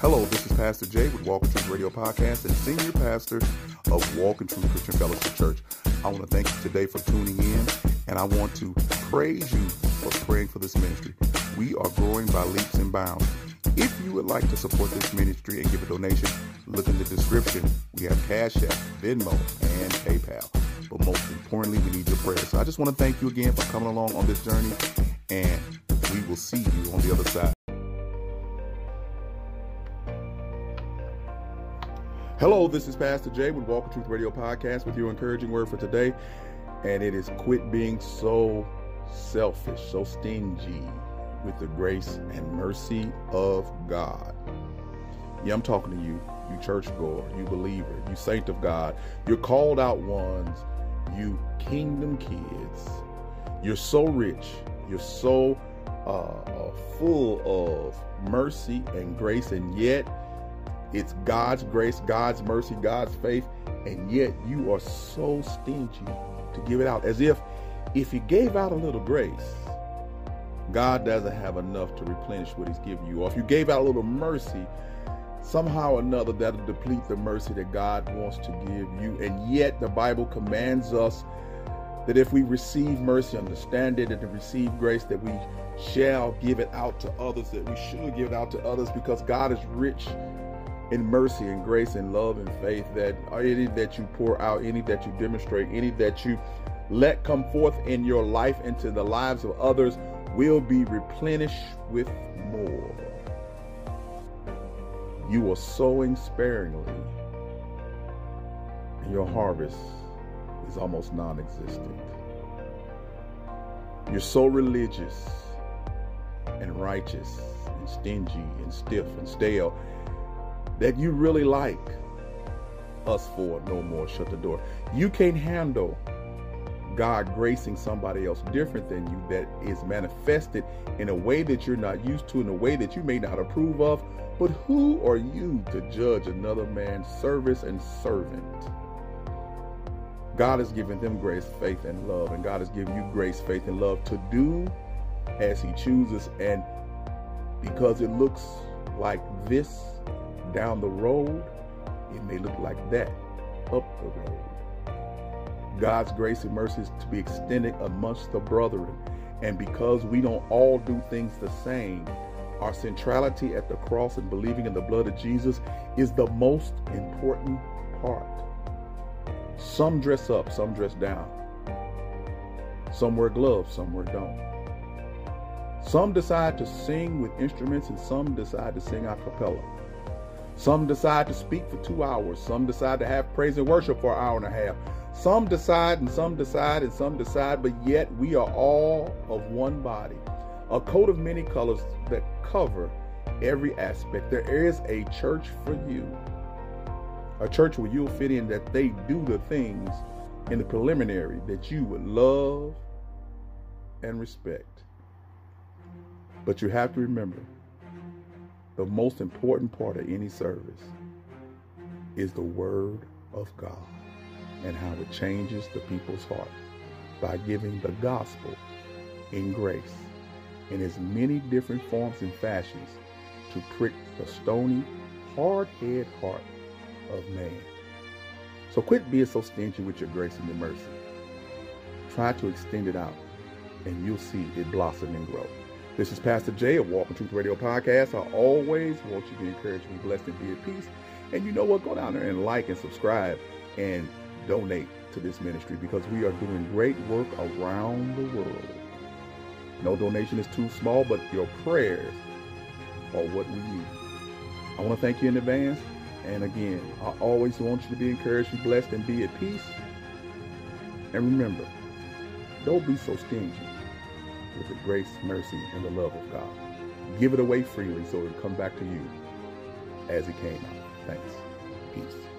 Hello, this is Pastor Jay with Walk in Truth Radio Podcast and Senior Pastor of Walk Walking Truth Christian Fellowship Church. I want to thank you today for tuning in, and I want to praise you for praying for this ministry. We are growing by leaps and bounds. If you would like to support this ministry and give a donation, look in the description. We have Cash App, Venmo, and PayPal. But most importantly, we need your prayers. So I just want to thank you again for coming along on this journey, and we will see you on the other side. Hello, this is Pastor Jay with Walk Truth Radio Podcast with your encouraging word for today. And it is quit being so selfish, so stingy with the grace and mercy of God. Yeah, I'm talking to you, you churchgoer, you believer, you saint of God, you're called out ones, you kingdom kids. You're so rich, you're so uh, uh, full of mercy and grace, and yet it's God's grace, God's mercy, God's faith, and yet you are so stingy to give it out. As if if you gave out a little grace, God doesn't have enough to replenish what He's given you. Or if you gave out a little mercy, somehow or another that'll deplete the mercy that God wants to give you. And yet the Bible commands us that if we receive mercy, understand it, and to receive grace, that we shall give it out to others, that we should give it out to others because God is rich in mercy and grace and love and faith that any that you pour out, any that you demonstrate, any that you let come forth in your life into the lives of others will be replenished with more. You are sowing sparingly, and your harvest is almost non existent. You're so religious and righteous and stingy and stiff and stale that you really like us for no more shut the door. You can't handle God gracing somebody else different than you that is manifested in a way that you're not used to, in a way that you may not approve of. But who are you to judge another man's service and servant? God has given them grace, faith, and love, and God has given you grace, faith, and love to do as He chooses. And because it looks like this down the road, it may look like that up the road. God's grace and mercy is to be extended amongst the brethren. And because we don't all do things the same, our centrality at the cross and believing in the blood of Jesus is the most important part. Some dress up, some dress down. Some wear gloves, some wear don't. Some decide to sing with instruments and some decide to sing a cappella. Some decide to speak for two hours. Some decide to have praise and worship for an hour and a half. Some decide and some decide and some decide, but yet we are all of one body. A coat of many colors that cover every aspect. There is a church for you. A church where you'll fit in that they do the things in the preliminary that you would love and respect. But you have to remember the most important part of any service is the Word of God and how it changes the people's heart by giving the gospel in grace in as many different forms and fashions to prick the stony, hard head heart of man. So quit being so stingy with your grace and your mercy. Try to extend it out, and you'll see it blossom and grow. This is Pastor Jay of Walk in Truth Radio Podcast. I always want you to be encouraged, be blessed, and be at peace. And you know what? Go down there and like and subscribe and donate to this ministry because we are doing great work around the world. No donation is too small, but your prayers are what we need. I want to thank you in advance. And again, I always want you to be encouraged, be blessed, and be at peace. And remember, don't be so stingy with the grace, mercy, and the love of God. Give it away freely so it'll come back to you as it came out. Thanks. Peace.